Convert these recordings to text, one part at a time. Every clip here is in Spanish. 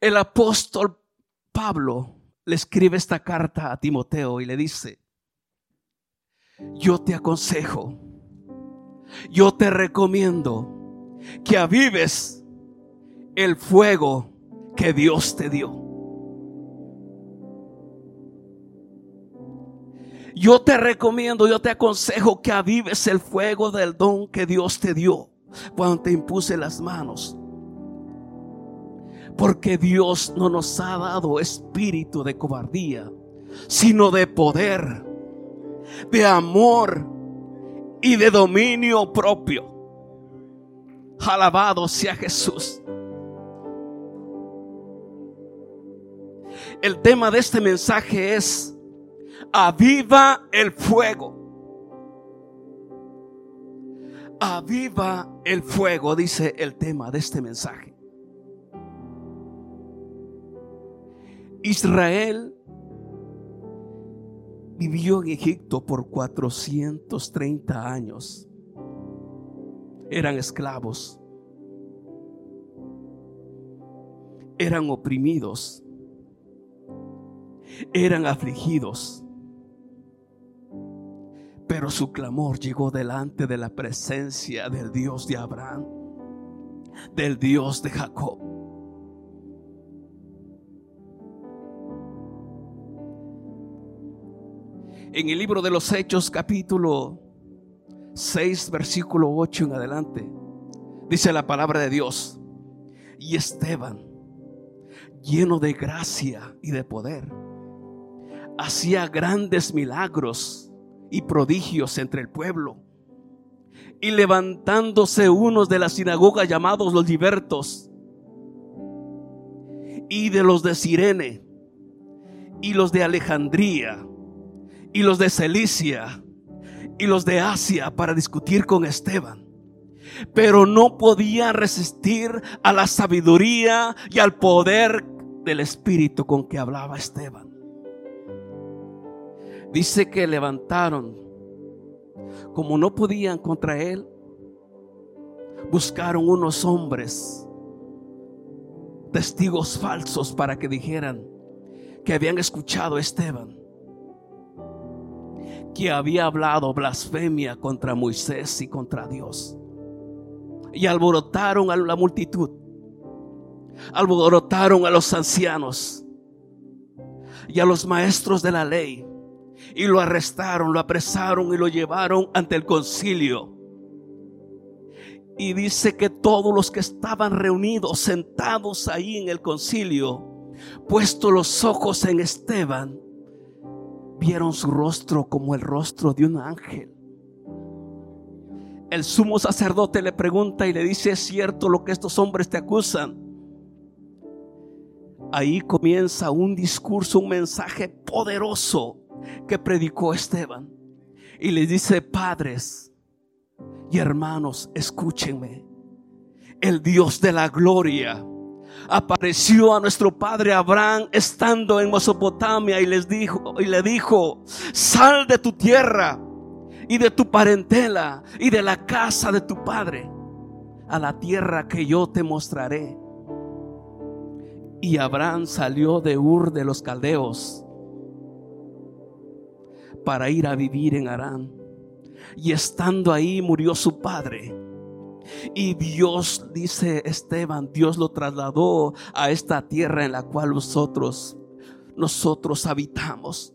El apóstol Pablo le escribe esta carta a Timoteo y le dice, yo te aconsejo, yo te recomiendo que avives el fuego que Dios te dio. Yo te recomiendo, yo te aconsejo que avives el fuego del don que Dios te dio cuando te impuse las manos. Porque Dios no nos ha dado espíritu de cobardía, sino de poder, de amor y de dominio propio. Alabado sea Jesús. El tema de este mensaje es, aviva el fuego. Aviva el fuego, dice el tema de este mensaje. Israel vivió en Egipto por 430 años. Eran esclavos. Eran oprimidos. Eran afligidos. Pero su clamor llegó delante de la presencia del Dios de Abraham, del Dios de Jacob. En el libro de los Hechos capítulo 6 versículo 8 en adelante, dice la palabra de Dios, y Esteban, lleno de gracia y de poder, hacía grandes milagros y prodigios entre el pueblo. Y levantándose unos de la sinagoga llamados los libertos, y de los de Sirene, y los de Alejandría, y los de Celicia, y los de Asia para discutir con Esteban. Pero no podía resistir a la sabiduría y al poder del Espíritu con que hablaba Esteban. Dice que levantaron, como no podían contra él, buscaron unos hombres, testigos falsos para que dijeran que habían escuchado a Esteban, que había hablado blasfemia contra Moisés y contra Dios. Y alborotaron a la multitud, alborotaron a los ancianos y a los maestros de la ley y lo arrestaron, lo apresaron y lo llevaron ante el concilio. Y dice que todos los que estaban reunidos, sentados ahí en el concilio, puesto los ojos en Esteban, vieron su rostro como el rostro de un ángel. El sumo sacerdote le pregunta y le dice, ¿es cierto lo que estos hombres te acusan? Ahí comienza un discurso, un mensaje poderoso que predicó Esteban. Y le dice, padres y hermanos, escúchenme. El Dios de la gloria apareció a nuestro padre Abraham estando en Mesopotamia y les dijo y le dijo, "Sal de tu tierra y de tu parentela y de la casa de tu padre a la tierra que yo te mostraré." Y Abraham salió de Ur de los caldeos para ir a vivir en Arán. Y estando ahí murió su padre. Y Dios, dice Esteban, Dios lo trasladó a esta tierra en la cual nosotros, nosotros habitamos.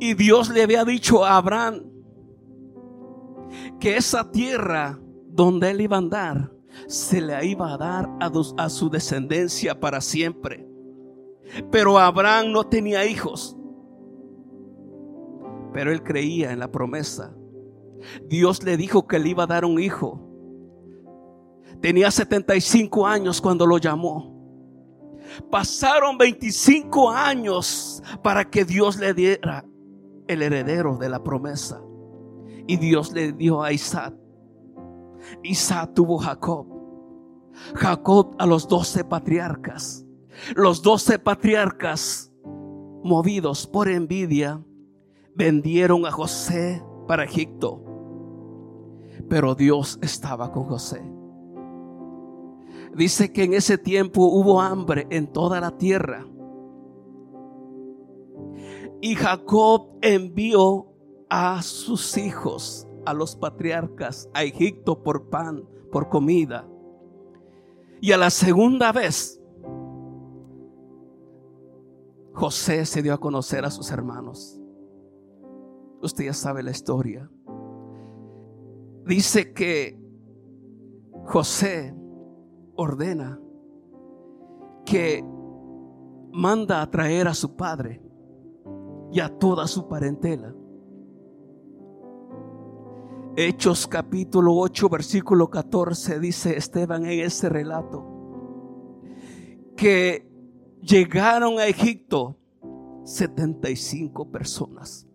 Y Dios le había dicho a Abraham que esa tierra donde él iba a andar, se le iba a dar a, a su descendencia para siempre. Pero Abraham no tenía hijos pero él creía en la promesa. Dios le dijo que le iba a dar un hijo. Tenía 75 años cuando lo llamó. Pasaron 25 años para que Dios le diera el heredero de la promesa. Y Dios le dio a Isaac. Isaac tuvo Jacob. Jacob a los doce patriarcas. Los doce patriarcas, movidos por envidia, vendieron a José para Egipto. Pero Dios estaba con José. Dice que en ese tiempo hubo hambre en toda la tierra. Y Jacob envió a sus hijos, a los patriarcas, a Egipto por pan, por comida. Y a la segunda vez, José se dio a conocer a sus hermanos. Usted ya sabe la historia. Dice que José ordena que manda a traer a su padre y a toda su parentela. Hechos capítulo 8, versículo 14 dice Esteban en ese relato que llegaron a Egipto 75 personas.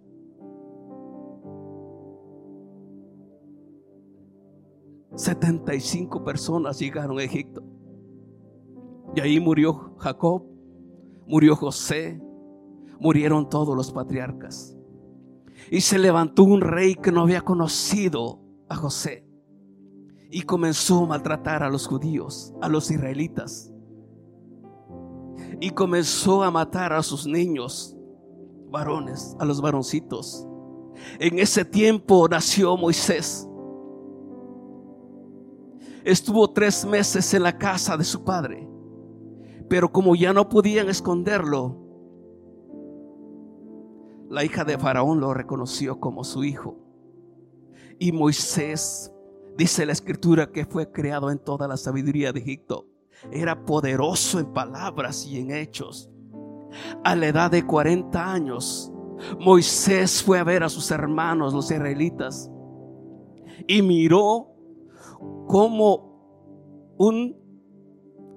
Setenta y cinco personas llegaron a Egipto. Y ahí murió Jacob, murió José, murieron todos los patriarcas. Y se levantó un rey que no había conocido a José. Y comenzó a maltratar a los judíos, a los israelitas. Y comenzó a matar a sus niños, varones, a los varoncitos. En ese tiempo nació Moisés. Estuvo tres meses en la casa de su padre. Pero como ya no podían esconderlo, la hija de Faraón lo reconoció como su hijo. Y Moisés, dice la escritura, que fue creado en toda la sabiduría de Egipto. Era poderoso en palabras y en hechos. A la edad de 40 años, Moisés fue a ver a sus hermanos, los israelitas, y miró como un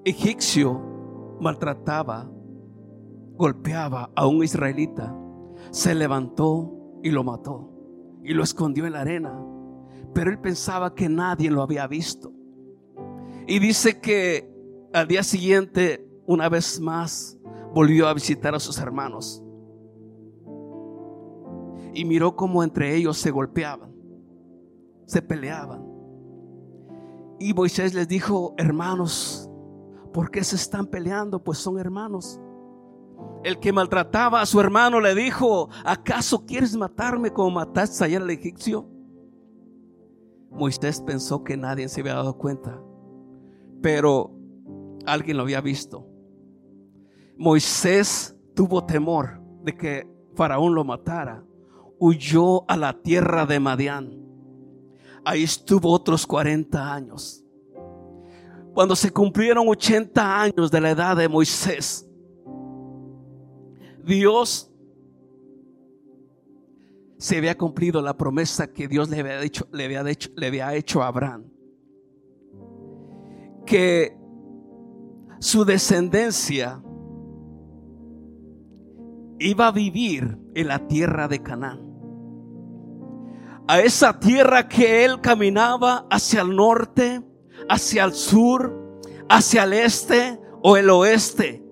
egipcio maltrataba, golpeaba a un israelita se levantó y lo mató y lo escondió en la arena. Pero él pensaba que nadie lo había visto. Y dice que al día siguiente, una vez más, volvió a visitar a sus hermanos. Y miró cómo entre ellos se golpeaban, se peleaban. Y Moisés les dijo, hermanos, ¿por qué se están peleando? Pues son hermanos. El que maltrataba a su hermano le dijo, ¿acaso quieres matarme como mataste ayer al egipcio? Moisés pensó que nadie se había dado cuenta, pero alguien lo había visto. Moisés tuvo temor de que Faraón lo matara. Huyó a la tierra de Madián. Ahí estuvo otros 40 años. Cuando se cumplieron 80 años de la edad de Moisés, Dios se había cumplido la promesa que Dios le había, hecho, le había, hecho, le había hecho a Abraham. Que su descendencia iba a vivir en la tierra de Canaán. A esa tierra que él caminaba hacia el norte, hacia el sur, hacia el este o el oeste.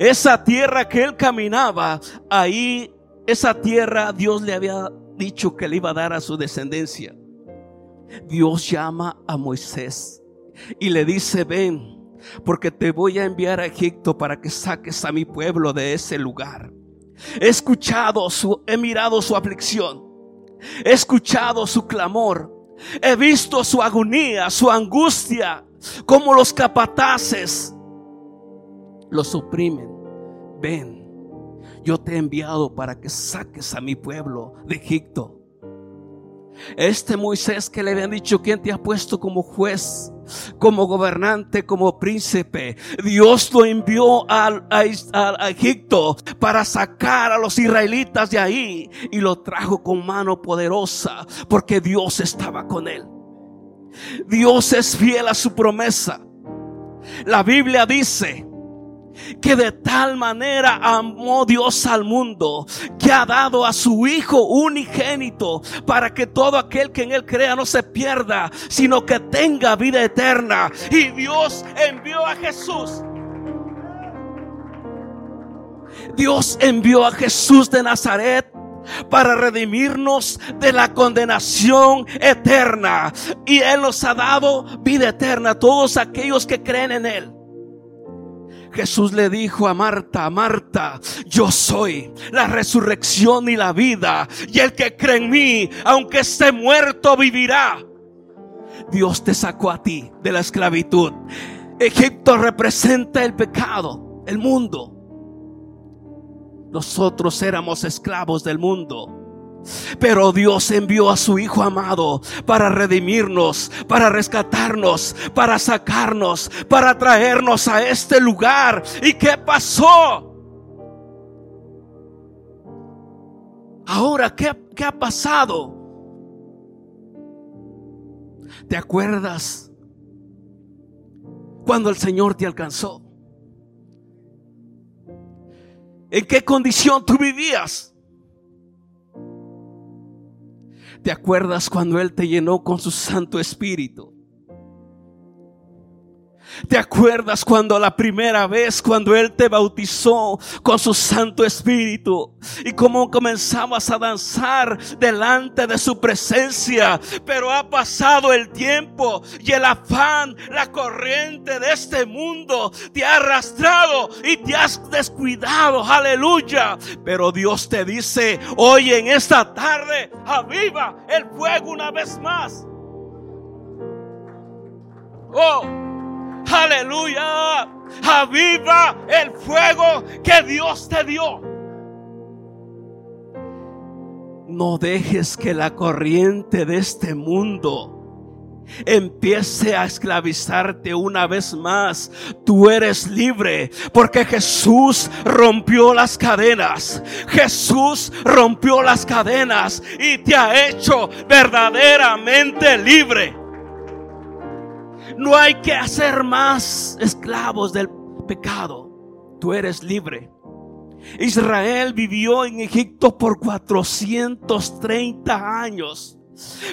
Esa tierra que él caminaba, ahí, esa tierra Dios le había dicho que le iba a dar a su descendencia. Dios llama a Moisés y le dice, ven, porque te voy a enviar a Egipto para que saques a mi pueblo de ese lugar. He escuchado su, he mirado su aflicción, he escuchado su clamor, he visto su agonía, su angustia, como los capataces los oprimen. Ven, yo te he enviado para que saques a mi pueblo de Egipto. Este Moisés que le habían dicho, ¿quién te ha puesto como juez, como gobernante, como príncipe? Dios lo envió a, a, Egipto para sacar a los israelitas de ahí y lo trajo con mano poderosa porque Dios estaba con él. Dios es fiel a su promesa. La Biblia dice que de tal manera amó Dios al mundo que ha dado a su Hijo unigénito para que todo aquel que en Él crea no se pierda, sino que tenga vida eterna. Y Dios envió a Jesús. Dios envió a Jesús de Nazaret para redimirnos de la condenación eterna. Y Él nos ha dado vida eterna a todos aquellos que creen en Él. Jesús le dijo a Marta, Marta, yo soy la resurrección y la vida. Y el que cree en mí, aunque esté muerto, vivirá. Dios te sacó a ti de la esclavitud. Egipto representa el pecado, el mundo. Nosotros éramos esclavos del mundo. Pero Dios envió a su Hijo amado para redimirnos, para rescatarnos, para sacarnos, para traernos a este lugar. ¿Y qué pasó? Ahora, ¿qué, qué ha pasado? ¿Te acuerdas cuando el Señor te alcanzó? ¿En qué condición tú vivías? ¿Te acuerdas cuando Él te llenó con su Santo Espíritu? ¿Te acuerdas cuando la primera vez, cuando Él te bautizó con su Santo Espíritu y cómo comenzabas a danzar delante de su presencia? Pero ha pasado el tiempo y el afán, la corriente de este mundo te ha arrastrado y te has descuidado. Aleluya. Pero Dios te dice hoy en esta tarde, aviva el fuego una vez más. Oh. Aleluya. Aviva el fuego que Dios te dio. No dejes que la corriente de este mundo empiece a esclavizarte una vez más. Tú eres libre porque Jesús rompió las cadenas. Esús rompió las cadenas y te ha hecho verdaderamente libre. No hay que hacer más esclavos del pecado. Tú eres libre. Israel vivió en Egipto por 430 años.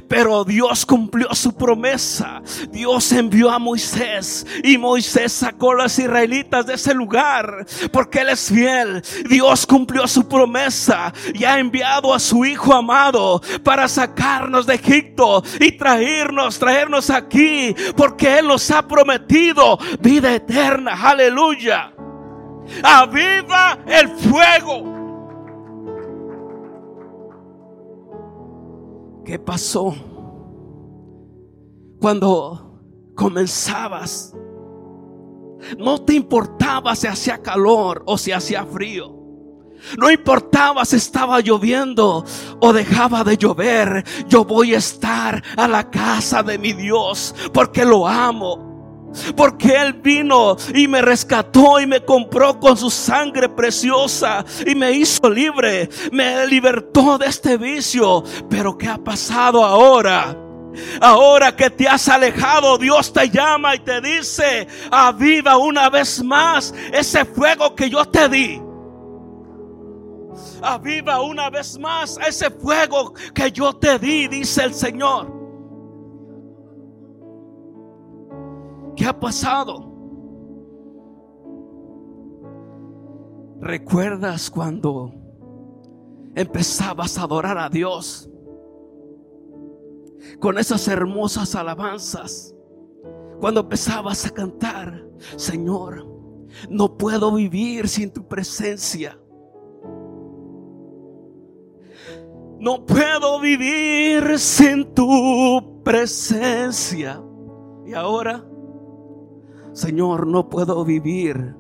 Pero Dios cumplió su promesa. Dios envió a Moisés y Moisés sacó a los israelitas de ese lugar porque Él es fiel. Dios cumplió su promesa y ha enviado a su Hijo amado para sacarnos de Egipto y traernos, traernos aquí porque Él nos ha prometido vida eterna. Aleluya. Aviva el fuego ¿Qué pasó? Cuando comenzabas, no te importaba si hacía calor o si hacía frío. No importaba si estaba lloviendo o dejaba de llover. Yo voy a estar a la casa de mi Dios porque lo amo porque Él vino y me rescató y me compró con su sangre preciosa y me hizo libre, me libertó de este vicio. Pero ¿qué ha pasado ahora? Ahora que te has alejado, Dios te llama y te dice, aviva una vez más ese fuego que yo te di. Aviva una vez más ese fuego que yo te di, dice el Señor. ¿Qué ha pasado? ¿Recuerdas cuando empezabas a adorar a Dios? Con esas hermosas alabanzas. Cuando empezabas a cantar, Señor, no puedo vivir sin tu presencia. No puedo vivir sin tu presencia. Y ahora Señor, no puedo vivir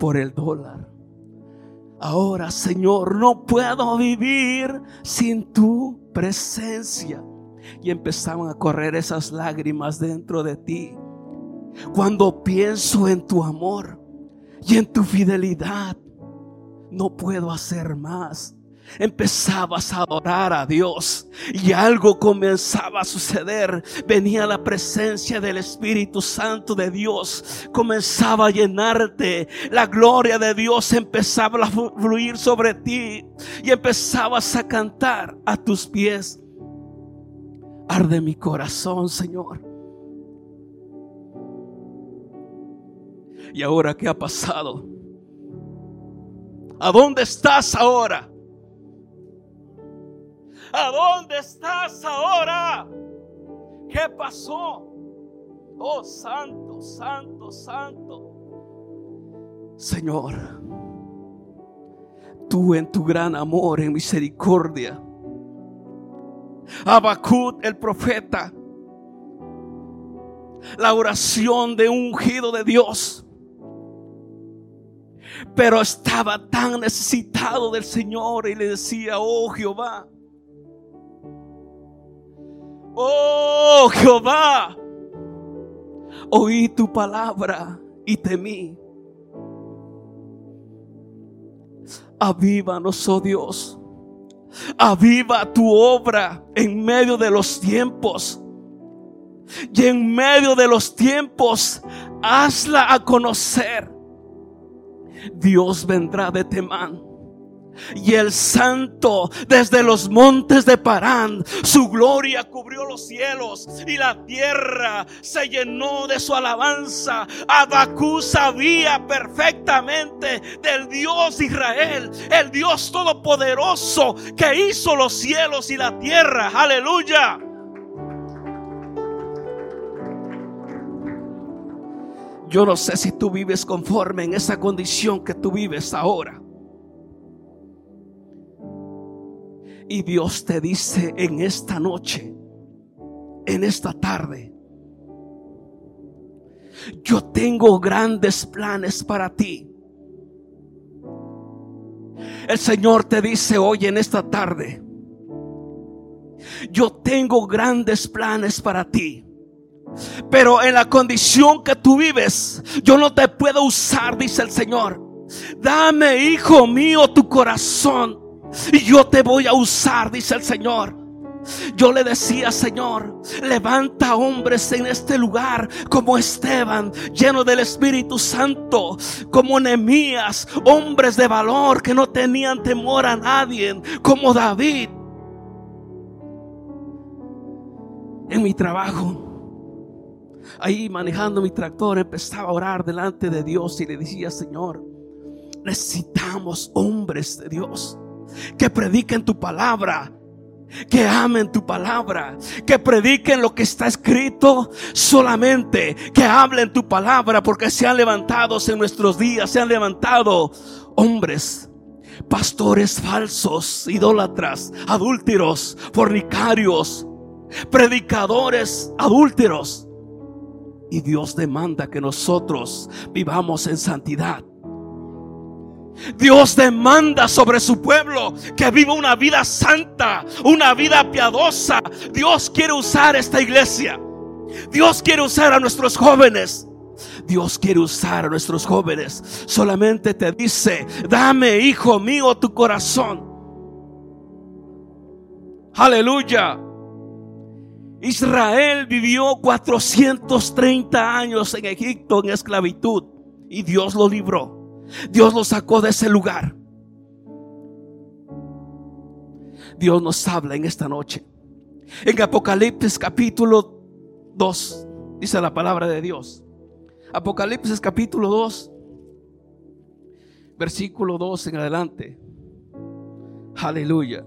por el dólar. Ahora, Señor, no puedo vivir sin tu presencia. Y empezaban a correr esas lágrimas dentro de ti. Cuando pienso en tu amor y en tu fidelidad, no puedo hacer más empezabas a adorar a Dios y algo comenzaba a suceder. Venía la presencia del Espíritu Santo de Dios, comenzaba a llenarte. La gloria de Dios empezaba a fluir sobre ti y empezabas a cantar a tus pies. Arde mi corazón, Señor. ¿Y ahora qué ha pasado? ¿A dónde estás ahora? ¿A dónde estás ahora? ¿Qué pasó? Oh, santo, santo, santo. Señor, tú en tu gran amor, en misericordia. Abacut, el profeta, la oración de un ungido de Dios. Pero estaba tan necesitado del Señor y le decía, oh Jehová, oh Jehová, oí tu palabra y temí. Avívanos, oh Dios. Aviva tu obra en medio de los tiempos. Y en medio de los tiempos, hazla a conocer. Dios vendrá de Temán y el santo desde los montes de Parán. Su gloria cubrió los cielos y la tierra se llenó de su alabanza. Abacú sabía perfectamente del Dios Israel, el Dios todopoderoso que hizo los cielos y la tierra. Aleluya. Yo no sé si tú vives conforme en esa condición que tú vives ahora. Y Dios te dice en esta noche, en esta tarde, yo tengo grandes planes para ti. El Señor te dice hoy en esta tarde, yo tengo grandes planes para ti. Pero en la condición que tú vives, yo no te puedo usar, dice el Señor. Dame, hijo mío, tu corazón y yo te voy a usar, dice el Señor. Yo le decía, Señor, levanta hombres en este lugar como Esteban, lleno del Espíritu Santo, como Nehemías, hombres de valor que no tenían temor a nadie, como David. En mi trabajo, ahí manejando mi tractor, empezaba a orar delante de Dios y le decía, Señor, necesitamos hombres de Dios que prediquen tu palabra, que amen tu palabra, que prediquen lo que está escrito solamente, que hablen tu palabra, porque se han levantado en nuestros días, se han levantado hombres, pastores falsos, idólatras, adúlteros, fornicarios, predicadores adúlteros. Y Dios demanda que nosotros vivamos en santidad Dios demanda sobre su pueblo que viva una vida santa, una vida piadosa. Dios quiere usar esta iglesia. Dios quiere usar a nuestros jóvenes. Dios quiere usar a nuestros jóvenes. Solamente te dice, dame, hijo mío, tu corazón. Aleluya. Israel vivió 430 años en Egipto en esclavitud y Dios lo libró. Dios nos sacó de ese lugar. Dios nos habla en esta noche. En Apocalipsis capítulo 2, dice la palabra de Dios. Apocalipsis capítulo 2, versículo 2 en adelante. Aleluya.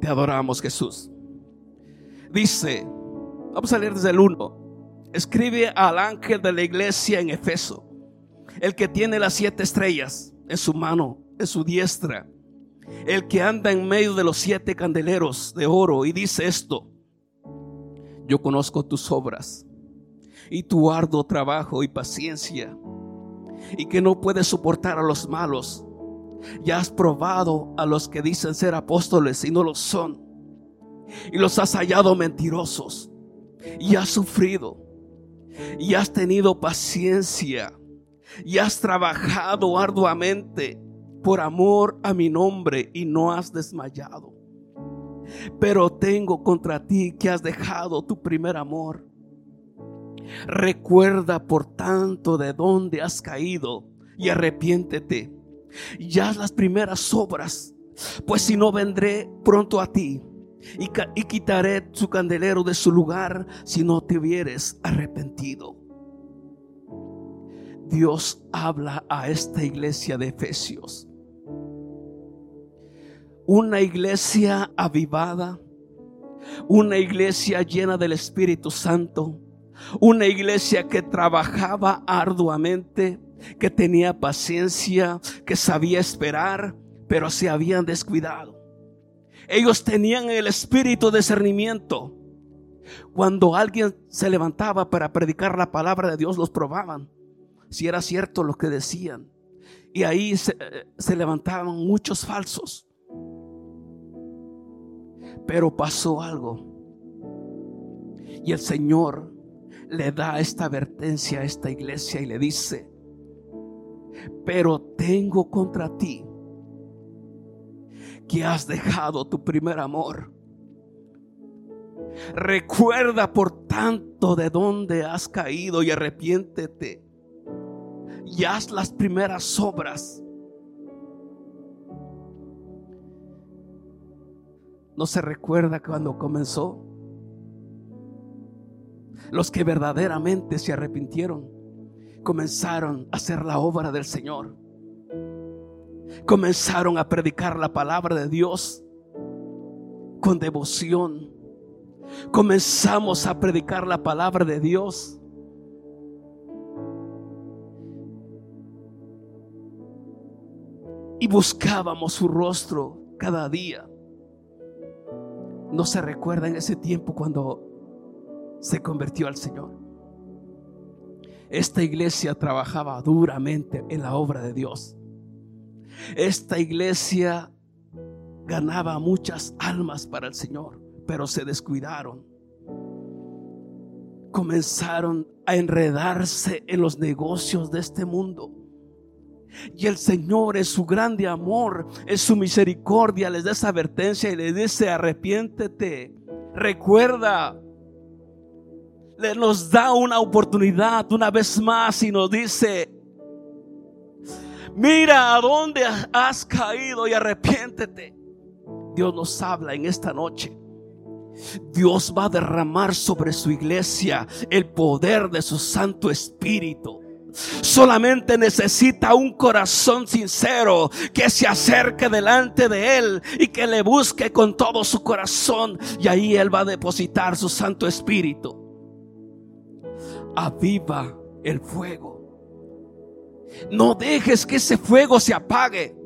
Te adoramos Jesús. Dice, vamos a leer desde el 1 escribe al ángel de la iglesia en Efeso, el que tiene las siete estrellas en su mano, en su diestra, el que anda en medio de los siete candeleros de oro y dice esto, yo conozco tus obras y tu arduo trabajo y paciencia y que no puedes soportar a los malos. Ya has probado a los que dicen ser apóstoles y no lo son. Y los has hallado mentirosos. Y has sufrido y has tenido paciencia y has trabajado arduamente por amor a mi nombre y no has desmayado. Pero tengo contra ti que has dejado tu primer amor. Recuerda por tanto de dónde has caído y arrepiéntete y haz las primeras obras, pues si no vendré pronto a ti y, quitaré su candelero de su lugar si no te hubieres arrepentido. Dios habla a esta iglesia de Efesios. Una iglesia avivada, una iglesia llena del Espíritu Santo, una iglesia que trabajaba arduamente, que tenía paciencia, que sabía esperar, pero se habían descuidado. Ellos tenían el espíritu de discernimiento. Cuando alguien se levantaba para predicar la palabra de Dios, los probaban si era cierto lo que decían. Y ahí se, se levantaban muchos falsos. Pero pasó algo. Y el Señor le da esta advertencia a esta iglesia y le dice, pero tengo contra ti que has dejado tu primer amor. Recuerda por tanto de dónde has caído y arrepiéntete y haz las primeras obras. No se recuerda cuando comenzó. Los que verdaderamente se arrepintieron comenzaron a hacer la obra del Señor. Comenzaron a predicar la palabra de Dios con devoción. Comenzamos a predicar la palabra de Dios. Y buscábamos su rostro cada día. No se recuerda en ese tiempo cuando se convirtió al Señor. Esta iglesia trabajaba duramente en la obra de Dios. Esta iglesia ganaba muchas almas para el Señor, pero se descuidaron. Comenzaron a enredarse en los negocios de este mundo. Y el Señor es su grande amor, es su misericordia, les da esa advertencia y les dice, arrepiéntete, recuerda, le nos da una oportunidad una vez más y nos dice, mira a dónde has caído y arrepiéntete. Dios nos habla en esta noche. Dios va a derramar sobre su iglesia el poder de su Santo Espíritu. Solamente necesita un corazón sincero que se acerque delante de Él y que le busque con todo su corazón. Y ahí Él va a depositar su Santo Espíritu. Aviva el fuego. No dejes que ese fuego se apague.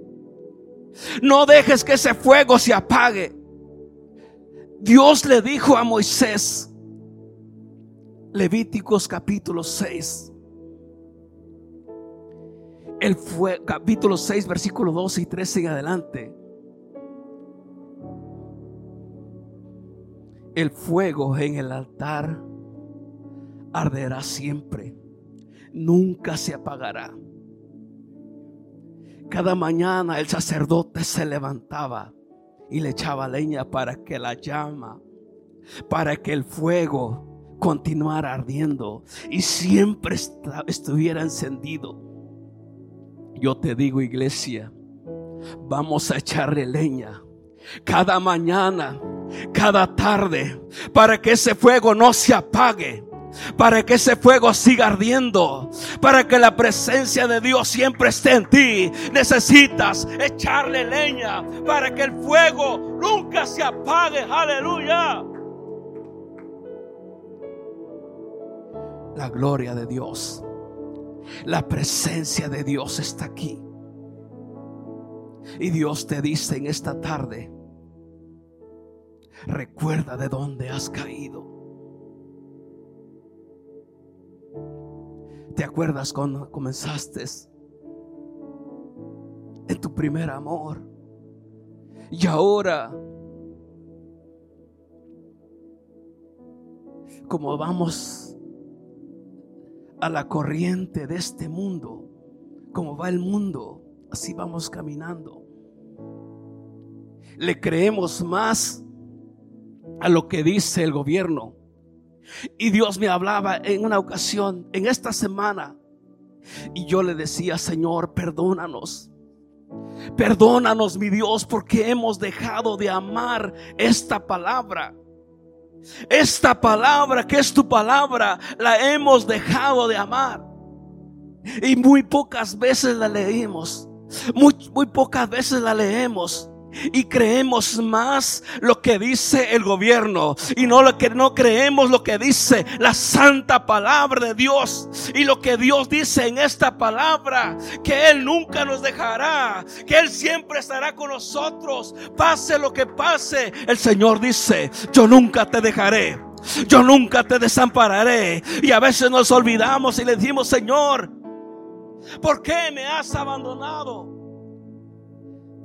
No dejes que ese fuego se apague. Dios le dijo a Moisés, Levíticos capítulo 6, el fue, capítulo 6, versículo 12 y 13 en adelante. El fuego en el altar arderá siempre, nunca se apagará. Cada mañana el sacerdote se levantaba y le echaba leña para que la llama, para que el fuego continuara ardiendo y siempre estuviera encendido. Yo te digo, iglesia, vamos a echarle leña cada mañana, cada tarde, para que ese fuego no se apague para que ese fuego siga ardiendo, para que la presencia de Dios siempre esté en ti. Necesitas echarle leña para que el fuego nunca se apague. Aleluya. La gloria de Dios, la presencia de Dios está aquí. Y Dios te dice en esta tarde, recuerda de dónde has caído. ¿Te acuerdas cuando comenzaste en tu primer amor? Y ahora, como vamos a la corriente de este mundo, como va el mundo, así vamos caminando. Le creemos más a lo que dice el gobierno y Dios me hablaba en una ocasión, en esta semana, y yo le decía, Señor, perdónanos. Perdónanos, mi Dios, porque hemos dejado de amar esta palabra. Esta palabra que es tu palabra, la hemos dejado de amar. Y muy pocas veces la leímos. Muy, muy pocas veces la leemos y creemos más lo que dice el gobierno y no lo que no creemos lo que dice la santa palabra de Dios y lo que Dios dice en esta palabra que él nunca nos dejará, que él siempre estará con nosotros, pase lo que pase. El Señor dice, "Yo nunca te dejaré." Yo nunca te desampararé. Y a veces nos olvidamos y le decimos, Señor, ¿por qué me has abandonado?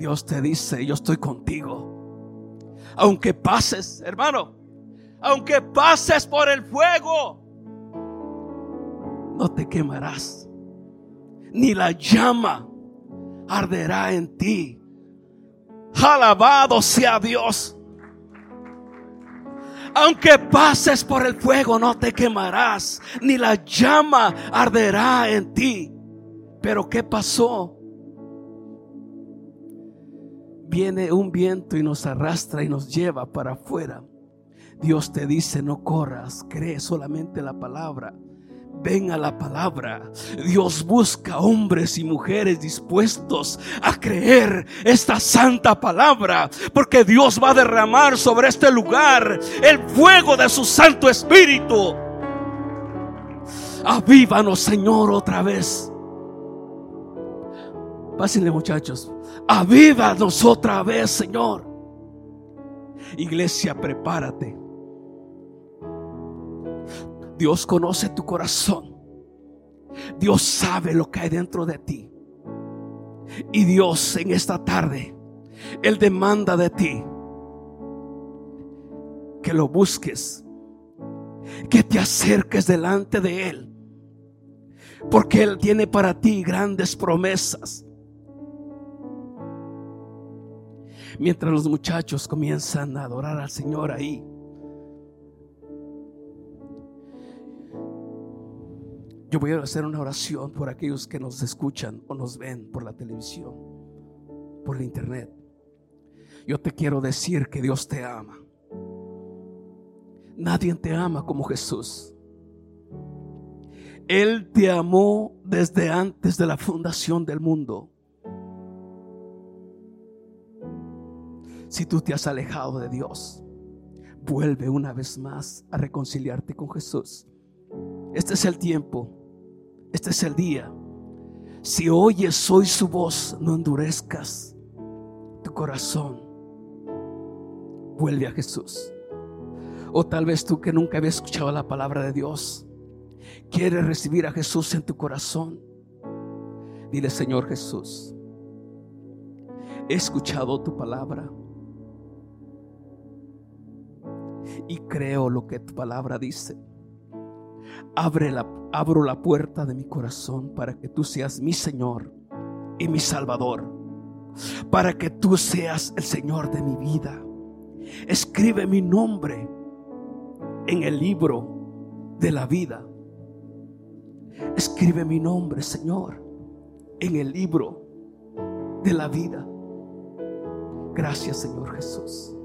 Dios te dice, yo estoy contigo. Aunque pases, hermano, aunque pases por el fuego, no te quemarás. Ni la llama arderá en ti. Alabado sea Dios. Aunque pases por el fuego, no te quemarás, ni la llama arderá en ti. Pero ¿qué pasó? Viene un viento y nos arrastra y nos lleva para afuera. Dios te dice, no corras, cree solamente la palabra. Ven a la palabra. Dios busca hombres y mujeres dispuestos a creer esta santa palabra. Porque Dios va a derramar sobre este lugar el fuego de su Santo Espíritu. Avívanos, Señor, otra vez. Pásenle, muchachos. Avívanos otra vez, Señor. Iglesia, prepárate. Dios conoce tu corazón. Dios sabe lo que hay dentro de ti. Y Dios en esta tarde, Él demanda de ti que lo busques, que te acerques delante de Él. Porque Él tiene para ti grandes promesas. Mientras los muchachos comienzan a adorar al Señor ahí. Yo voy a hacer una oración por aquellos que nos escuchan o nos ven por la televisión, por el internet. Yo te quiero decir que Dios te ama. Nadie te ama como Jesús. Él te amó desde antes de la fundación del mundo. Si tú te has alejado de Dios, vuelve una vez más a reconciliarte con Jesús. Este es el tiempo, este es el día. Si oyes hoy su voz, no endurezcas tu corazón. Vuelve a Jesús. O tal vez tú que nunca habías escuchado la palabra de Dios, quieres recibir a Jesús en tu corazón. Dile, Señor Jesús, he escuchado tu palabra y creo lo que tu palabra dice. Abre la, abro la puerta de mi corazón para que tú seas mi Señor y mi Salvador. Para que tú seas el Señor de mi vida. Escribe mi nombre en el libro de la vida. Escribe mi nombre, Señor, en el libro de la vida. Gracias, Señor Jesús.